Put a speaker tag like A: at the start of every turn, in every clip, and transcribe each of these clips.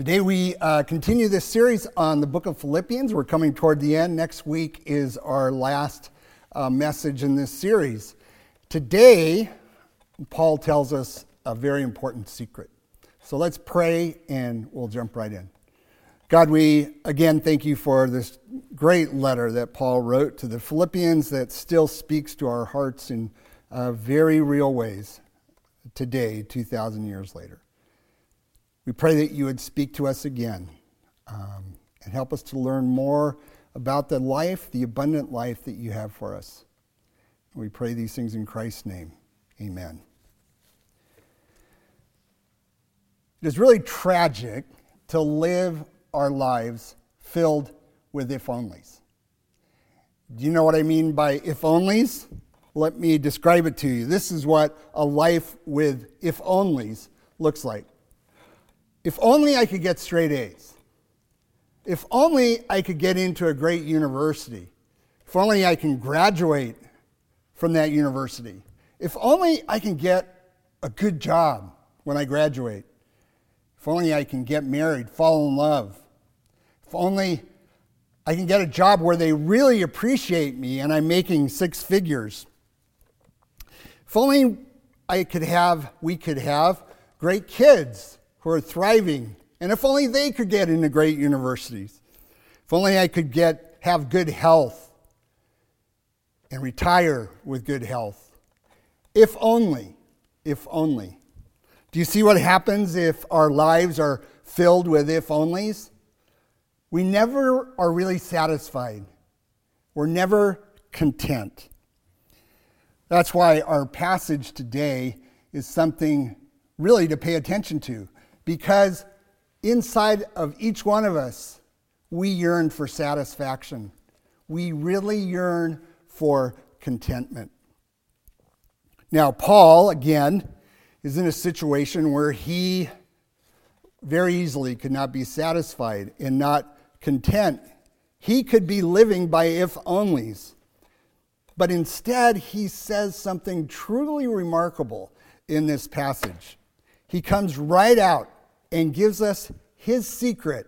A: Today we uh, continue this series on the book of Philippians. We're coming toward the end. Next week is our last uh, message in this series. Today, Paul tells us a very important secret. So let's pray and we'll jump right in. God, we again thank you for this great letter that Paul wrote to the Philippians that still speaks to our hearts in uh, very real ways today, 2,000 years later. We pray that you would speak to us again um, and help us to learn more about the life, the abundant life that you have for us. We pray these things in Christ's name. Amen. It is really tragic to live our lives filled with if onlys. Do you know what I mean by if onlys? Let me describe it to you. This is what a life with if onlys looks like. If only I could get straight A's. If only I could get into a great university. If only I can graduate from that university. If only I can get a good job when I graduate. If only I can get married, fall in love. If only I can get a job where they really appreciate me and I'm making six figures. If only I could have, we could have great kids who are thriving. And if only they could get into great universities. If only I could get, have good health and retire with good health. If only, if only. Do you see what happens if our lives are filled with if onlys? We never are really satisfied. We're never content. That's why our passage today is something really to pay attention to because inside of each one of us, we yearn for satisfaction. We really yearn for contentment. Now, Paul, again, is in a situation where he very easily could not be satisfied and not content. He could be living by if onlys. But instead, he says something truly remarkable in this passage. He comes right out and gives us his secret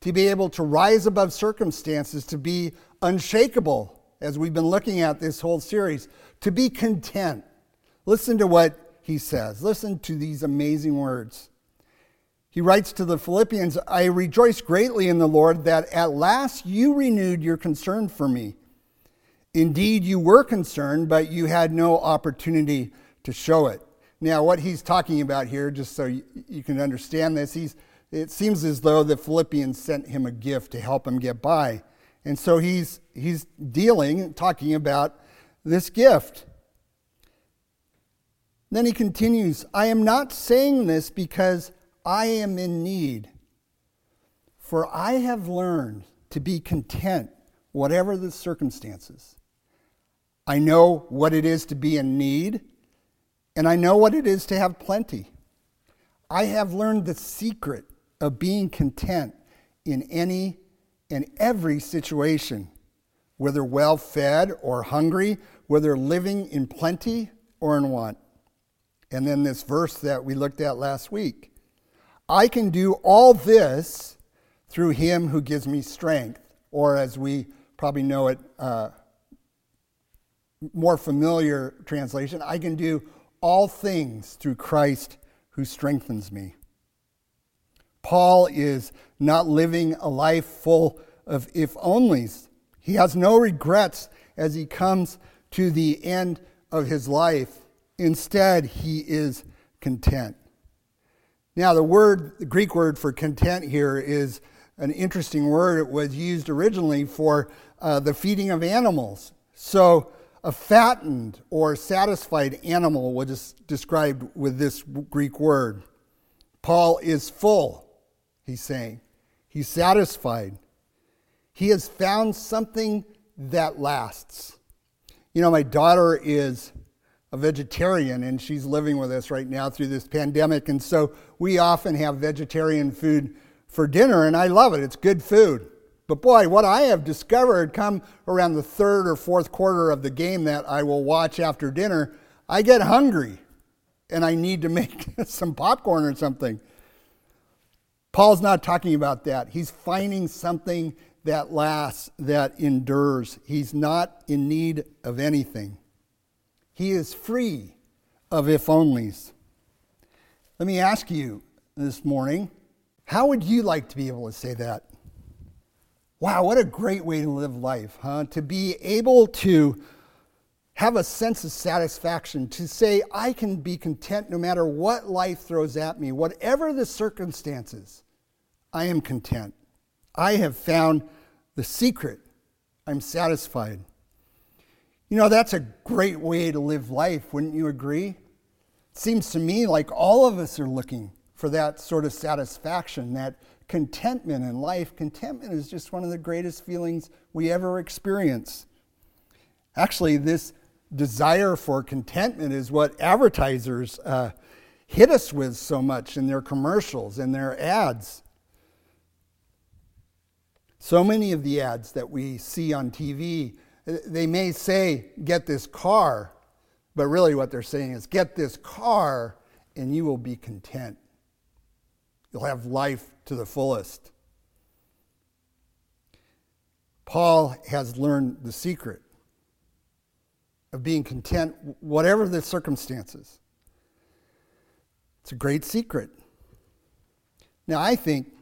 A: to be able to rise above circumstances, to be unshakable, as we've been looking at this whole series, to be content. Listen to what he says. Listen to these amazing words. He writes to the Philippians I rejoice greatly in the Lord that at last you renewed your concern for me. Indeed, you were concerned, but you had no opportunity to show it. Now, what he's talking about here, just so you, can understand this, he's, it seems as though the Philippians sent him a gift to help him get by. And so he's, he's dealing, talking about this gift. Then he continues I am not saying this because I am in need, for I have learned to be content, whatever the circumstances. I know what it is to be in need and I know what it is to have plenty. I have learned the secret of being content in any and every situation, whether well fed or hungry, whether living in plenty or in want. And then this verse that we looked at last week I can do all this through him who gives me strength, or as we probably know it, uh, more familiar translation, I can do all things through Christ who strengthens me. Paul is not living a life full of if onlys. He has no regrets as he comes to the end of his life. Instead, he is content. Now, the word, the Greek word for content here is an interesting word. It was used originally for uh, the feeding of animals. So, a fattened or satisfied animal was described with this Greek word. Paul is full, he's saying. He's satisfied. He has found something that lasts. You know, my daughter is a vegetarian and she's living with us right now through this pandemic. And so we often have vegetarian food for dinner, and I love it. It's good food. But boy, what I have discovered come around the third or fourth quarter of the game that I will watch after dinner, I get hungry and I need to make some popcorn or something. Paul's not talking about that. He's finding something that lasts, that endures. He's not in need of anything. He is free of if onlys. Let me ask you this morning how would you like to be able to say that? Wow, what a great way to live life, huh? To be able to have a sense of satisfaction, to say, I can be content no matter what life throws at me, whatever the circumstances, I am content. I have found the secret. I'm satisfied. You know, that's a great way to live life, wouldn't you agree? It seems to me like all of us are looking for that sort of satisfaction, that contentment in life. Contentment is just one of the greatest feelings we ever experience. Actually, this desire for contentment is what advertisers uh, hit us with so much in their commercials and their ads. So many of the ads that we see on TV, they may say, get this car, but really what they're saying is, get this car and you will be content. You'll have life to the fullest. Paul has learned the secret of being content, whatever the circumstances. It's a great secret. Now, I think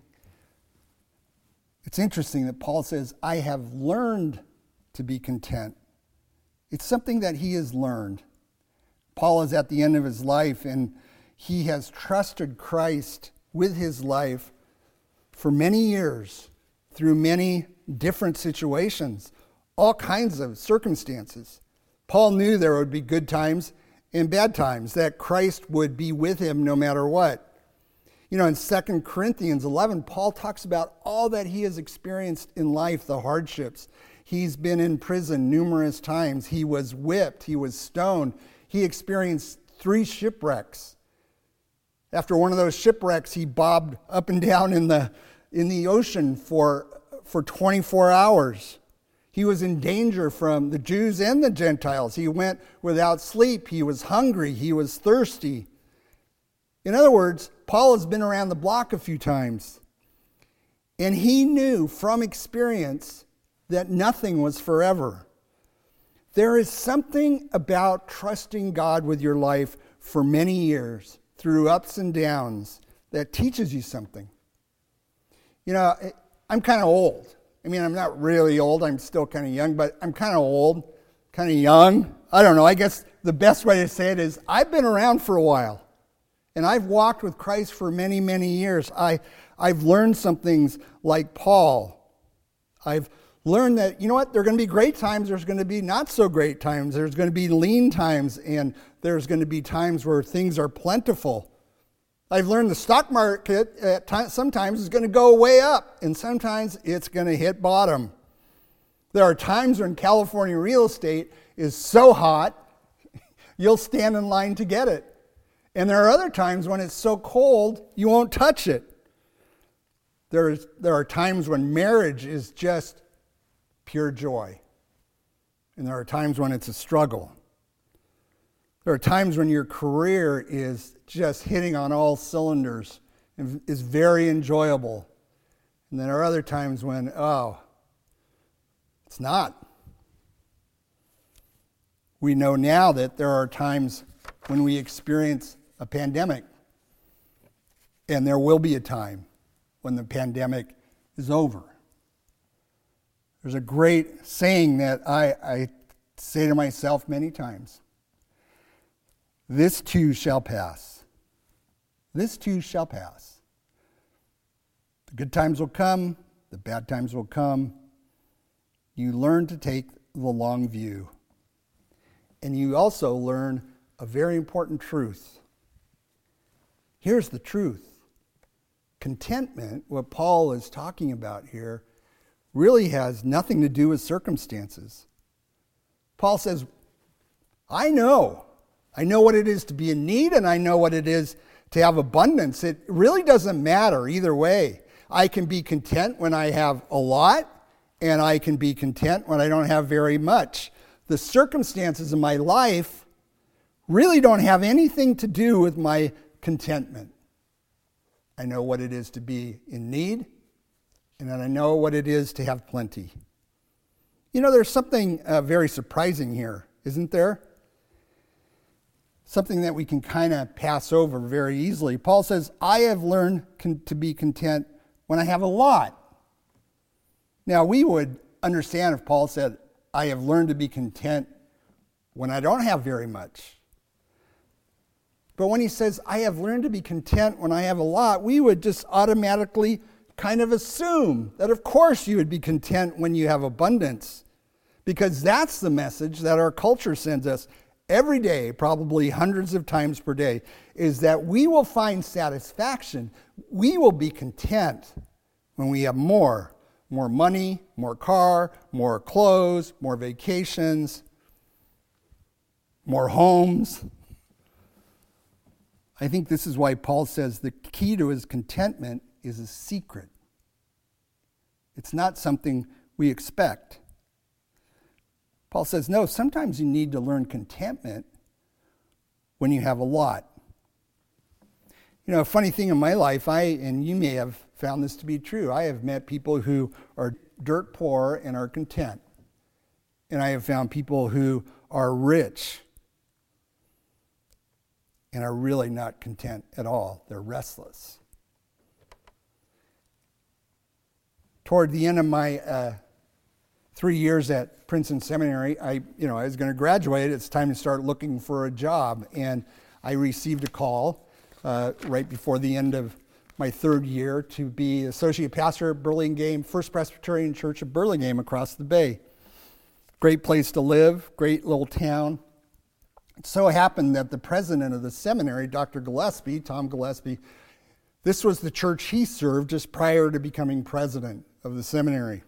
A: it's interesting that Paul says, I have learned to be content. It's something that he has learned. Paul is at the end of his life and he has trusted Christ with his life for many years through many different situations, all kinds of circumstances. Paul knew there would be good times and bad times, that Christ would be with him no matter what. You know, in 2 Corinthians 11, Paul talks about all that he has experienced in life, the hardships. He's been in prison numerous times. He was whipped, he was stoned, he experienced three shipwrecks. After one of those shipwrecks, he bobbed up and down in the, in the ocean for, for 24 hours. He was in danger from the Jews and the Gentiles. He went without sleep. He was hungry. He was thirsty. In other words, Paul has been around the block a few times. And he knew from experience that nothing was forever. There is something about trusting God with your life for many years through ups and downs that teaches you something. You know, I'm kind of old. I mean, I'm not really old, I'm still kind of young, but I'm kind of old, kind of young. I don't know. I guess the best way to say it is I've been around for a while. And I've walked with Christ for many, many years. I, I've learned some things like Paul. I've learned that, you know what, there are going to be great times, there's going to be not so great times, there's going to be lean times, and there's going to be times where things are plentiful. I've learned the stock market at times, sometimes is going to go way up, and sometimes it's going to hit bottom. There are times when California real estate is so hot, you'll stand in line to get it. And there are other times when it's so cold, you won't touch it. There's, there are times when marriage is just pure joy. And there are times when it's a struggle. There are times when your career is just hitting on all cylinders and is very enjoyable. And then there are other times when, oh, it's not. We know now that there are times when we experience a pandemic, and there will be a time when the pandemic is over. There's a great saying that I, I say to myself many times this too shall pass. This too shall pass. The good times will come, the bad times will come. You learn to take the long view. And you also learn a very important truth. Here's the truth contentment, what Paul is talking about here, really has nothing to do with circumstances. Paul says, I know. I know what it is to be in need, and I know what it is to have abundance. It really doesn't matter either way. I can be content when I have a lot, and I can be content when I don't have very much. The circumstances in my life really don't have anything to do with my contentment. I know what it is to be in need, and then I know what it is to have plenty. You know, there's something uh, very surprising here, isn't there? Something that we can kind of pass over very easily. Paul says, I have learned con- to be content when I have a lot. Now, we would understand if Paul said, I have learned to be content when I don't have very much. But when he says, I have learned to be content when I have a lot, we would just automatically kind of assume that, of course, you would be content when you have abundance. Because that's the message that our culture sends us every day, probably hundreds of times per day, is that we will find satisfaction. We will be content when we have more more money, more car, more clothes, more vacations, more homes. I think this is why Paul says the key to his contentment is a secret. It's not something we expect. Paul says, no, sometimes you need to learn contentment when you have a lot. You know, a funny thing in my life, I, and you may have found this to be true, I have met people who are dirt poor and are content. And I have found people who are rich and are really not content at all. They're restless. Toward the end of my uh, three years at Princeton Seminary, I, you know, I was going to graduate. It's time to start looking for a job, and I received a call uh, right before the end of my third year to be associate pastor at Burlingame First Presbyterian Church of Burlingame across the bay. Great place to live, great little town. It so happened that the president of the seminary, Dr. Gillespie, Tom Gillespie, this was the church he served just prior to becoming president of the seminary.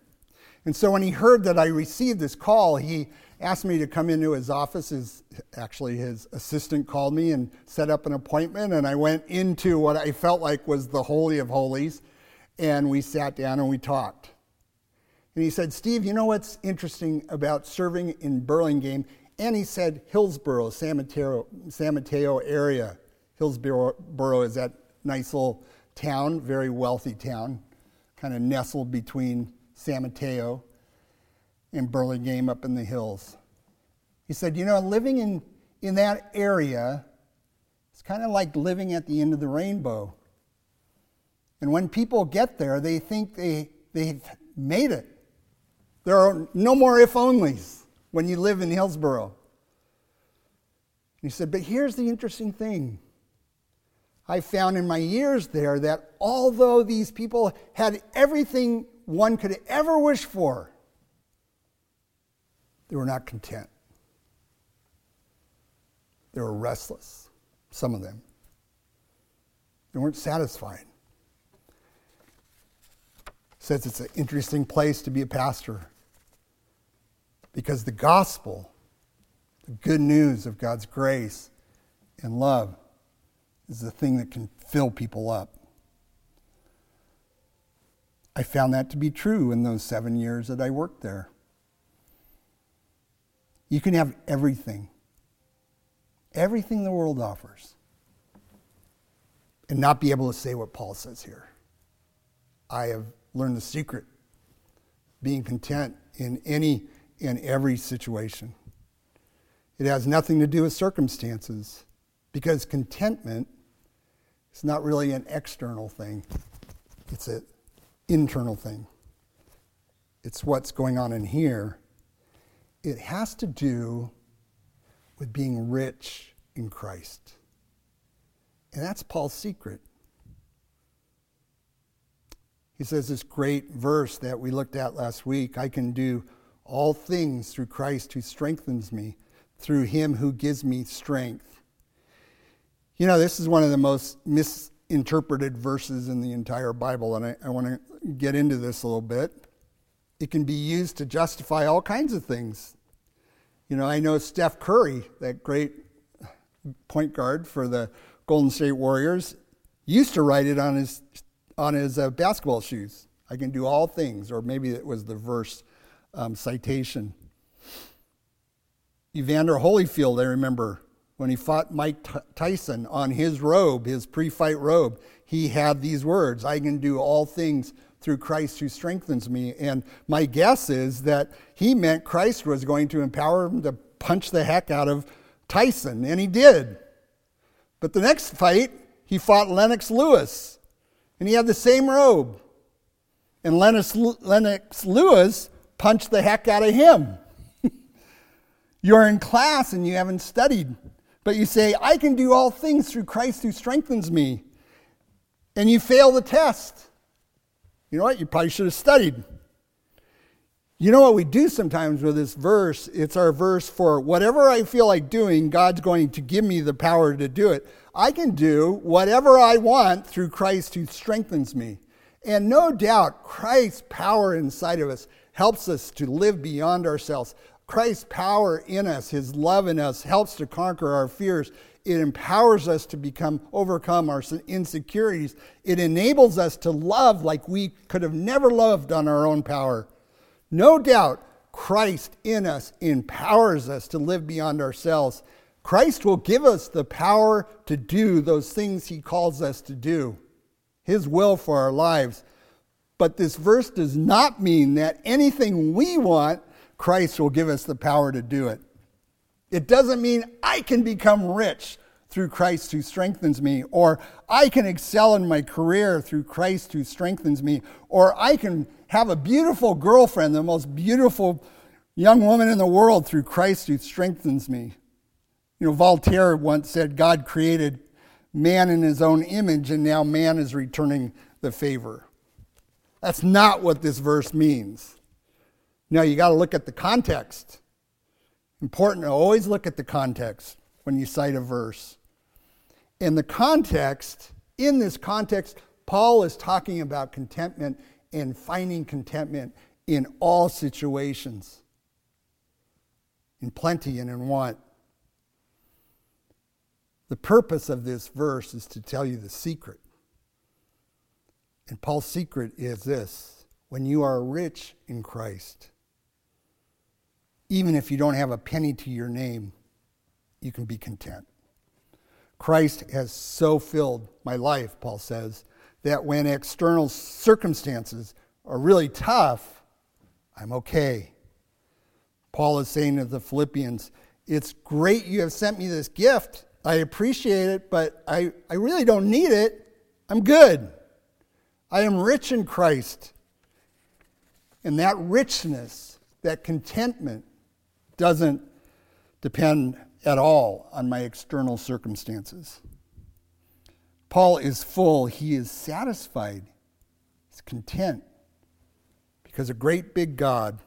A: And so when he heard that I received this call, he asked me to come into his office. His, actually, his assistant called me and set up an appointment, and I went into what I felt like was the Holy of Holies, and we sat down and we talked. And he said, Steve, you know what's interesting about serving in Burlingame and he said Hillsborough, San Mateo, San Mateo area. Hillsborough is that nice little town, very wealthy town, kind of nestled between San Mateo and Burlingame up in the hills. He said, You know, living in, in that area, it's kind of like living at the end of the rainbow. And when people get there, they think they, they've made it. There are no more if onlys when you live in Hillsborough. He said, But here's the interesting thing. I found in my years there that although these people had everything one could ever wish for, they were not content. They were restless, some of them. They weren't satisfied. Says it's an interesting place to be a pastor. Because the gospel, the good news of God's grace and love, is the thing that can fill people up. I found that to be true in those seven years that I worked there. You can have everything, everything the world offers, and not be able to say what Paul says here. I have learned the secret, being content in any and every situation. It has nothing to do with circumstances because contentment is not really an external thing, it's an internal thing. It's what's going on in here. It has to do with being rich in Christ. And that's Paul's secret. He says this great verse that we looked at last week I can do all things through Christ who strengthens me, through him who gives me strength. You know, this is one of the most misinterpreted verses in the entire Bible, and I, I want to get into this a little bit. It can be used to justify all kinds of things. You know, I know Steph Curry, that great point guard for the Golden State Warriors, used to write it on his on his uh, basketball shoes. I can do all things, or maybe it was the verse um, citation. Evander Holyfield, I remember when he fought Mike Tyson on his robe, his pre fight robe, he had these words I can do all things through Christ who strengthens me. And my guess is that he meant Christ was going to empower him to punch the heck out of Tyson, and he did. But the next fight, he fought Lennox Lewis, and he had the same robe. And Lennox, Lennox Lewis punched the heck out of him. You're in class and you haven't studied, but you say, I can do all things through Christ who strengthens me. And you fail the test. You know what? You probably should have studied. You know what we do sometimes with this verse? It's our verse for whatever I feel like doing, God's going to give me the power to do it. I can do whatever I want through Christ who strengthens me. And no doubt, Christ's power inside of us helps us to live beyond ourselves. Christ's power in us, his love in us, helps to conquer our fears. It empowers us to become overcome our insecurities. It enables us to love like we could have never loved on our own power. No doubt, Christ in us empowers us to live beyond ourselves. Christ will give us the power to do those things he calls us to do, his will for our lives. But this verse does not mean that anything we want, Christ will give us the power to do it. It doesn't mean I can become rich through Christ who strengthens me, or I can excel in my career through Christ who strengthens me, or I can have a beautiful girlfriend, the most beautiful young woman in the world through Christ who strengthens me. You know, Voltaire once said God created man in his own image, and now man is returning the favor. That's not what this verse means. Now, you got to look at the context. Important to always look at the context when you cite a verse. In the context, in this context, Paul is talking about contentment and finding contentment in all situations, in plenty and in want. The purpose of this verse is to tell you the secret. And Paul's secret is this when you are rich in Christ, even if you don't have a penny to your name, you can be content. Christ has so filled my life, Paul says, that when external circumstances are really tough, I'm okay. Paul is saying to the Philippians, It's great you have sent me this gift. I appreciate it, but I, I really don't need it. I'm good. I am rich in Christ. And that richness, that contentment, doesn't depend at all on my external circumstances. Paul is full, he is satisfied, he's content because a great big God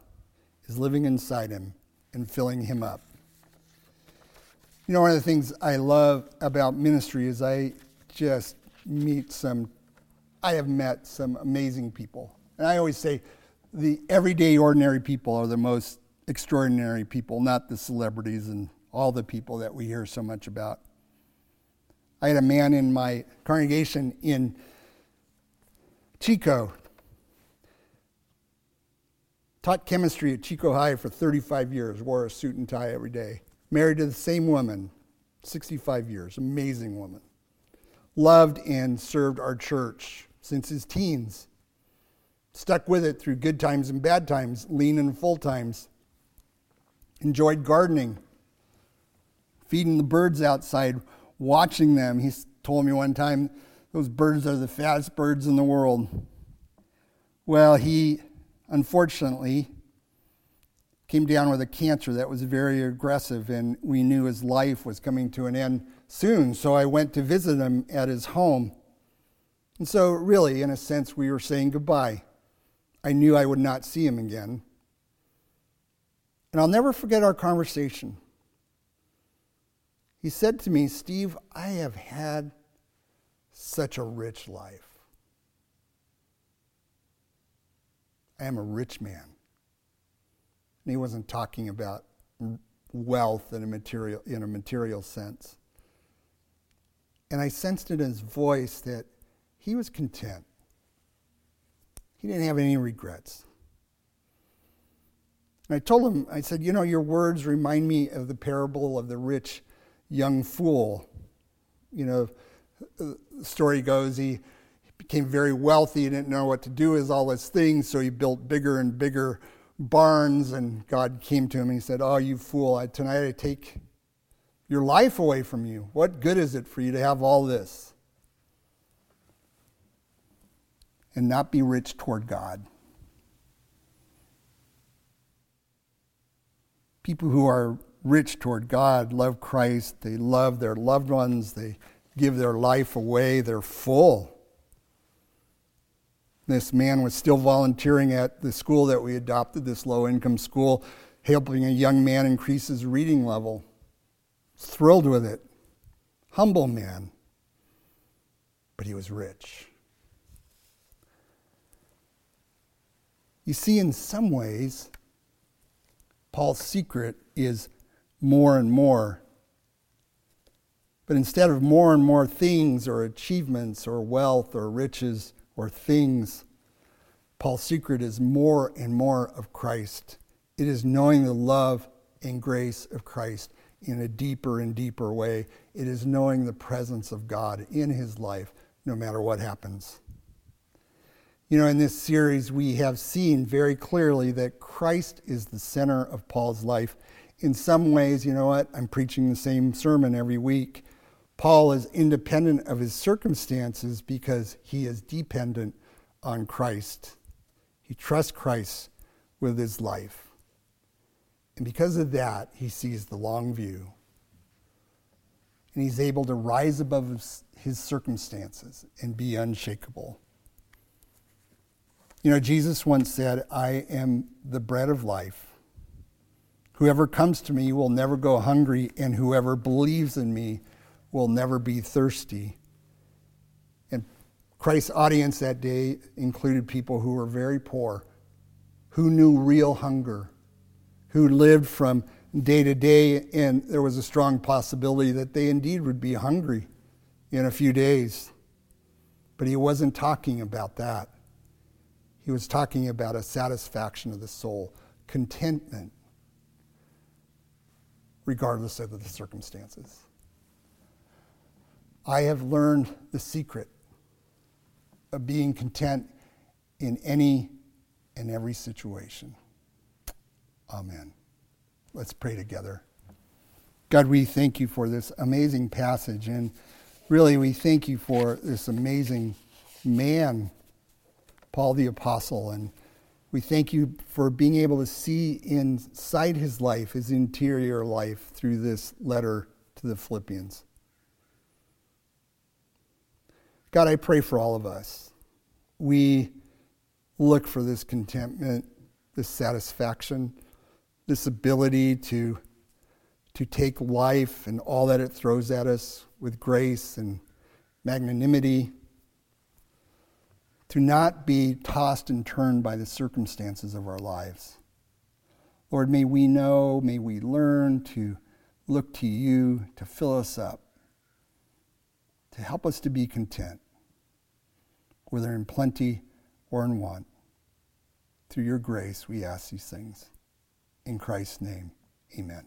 A: is living inside him and filling him up. You know, one of the things I love about ministry is I just meet some, I have met some amazing people. And I always say the everyday, ordinary people are the most extraordinary people, not the celebrities and all the people that we hear so much about. I had a man in my congregation in Chico, taught chemistry at Chico High for 35 years, wore a suit and tie every day, married to the same woman, 65 years, amazing woman. Loved and served our church since his teens. Stuck with it through good times and bad times, lean and full times. Enjoyed gardening, feeding the birds outside, watching them. He told me one time, those birds are the fattest birds in the world. Well, he unfortunately came down with a cancer that was very aggressive, and we knew his life was coming to an end soon. So I went to visit him at his home. And so, really, in a sense, we were saying goodbye. I knew I would not see him again. And I'll never forget our conversation. He said to me, Steve, I have had such a rich life. I am a rich man. And he wasn't talking about wealth in a material, in a material sense. And I sensed in his voice that he was content. He didn't have any regrets. And I told him, I said, You know, your words remind me of the parable of the rich young fool. You know, the story goes, he became very wealthy. He didn't know what to do with all his things, so he built bigger and bigger barns. And God came to him and he said, Oh, you fool, I, tonight I take your life away from you. What good is it for you to have all this and not be rich toward God? People who are rich toward God love Christ, they love their loved ones, they give their life away, they're full. This man was still volunteering at the school that we adopted, this low income school, helping a young man increase his reading level. Thrilled with it. Humble man. But he was rich. You see, in some ways, Paul's secret is more and more. But instead of more and more things or achievements or wealth or riches or things, Paul's secret is more and more of Christ. It is knowing the love and grace of Christ in a deeper and deeper way. It is knowing the presence of God in his life no matter what happens. You know, in this series, we have seen very clearly that Christ is the center of Paul's life in some ways, you know what? I'm preaching the same sermon every week. Paul is independent of his circumstances because he is dependent on Christ. He trusts Christ with his life. And because of that, he sees the long view. And he's able to rise above his, circumstances and be unshakable. You know, Jesus once said, I am the bread of life. Whoever comes to me will never go hungry, and whoever believes in me will never be thirsty. And Christ's audience that day included people who were very poor, who knew real hunger, who lived from day to day, and there was a strong possibility that they indeed would be hungry in a few days. But he wasn't talking about that. He was talking about a satisfaction of the soul, contentment regardless of the circumstances. I have learned the secret of being content in any and every situation. Amen. Let's pray together. God, we thank you for this amazing passage, and really we thank you for this amazing man, Paul the Apostle, and we thank you for being able to see inside his life, his interior life, through this letter to the Philippians. God, I pray for all of us. We look for this contentment, this satisfaction, this ability to, to take life and all that it throws at us with grace and magnanimity to not be tossed and turned by the circumstances of our lives. Lord, may we know, may we learn to look to you to fill us up, to help us to be content, whether in plenty or in want. Through your grace, we ask these things. In Christ's name, amen.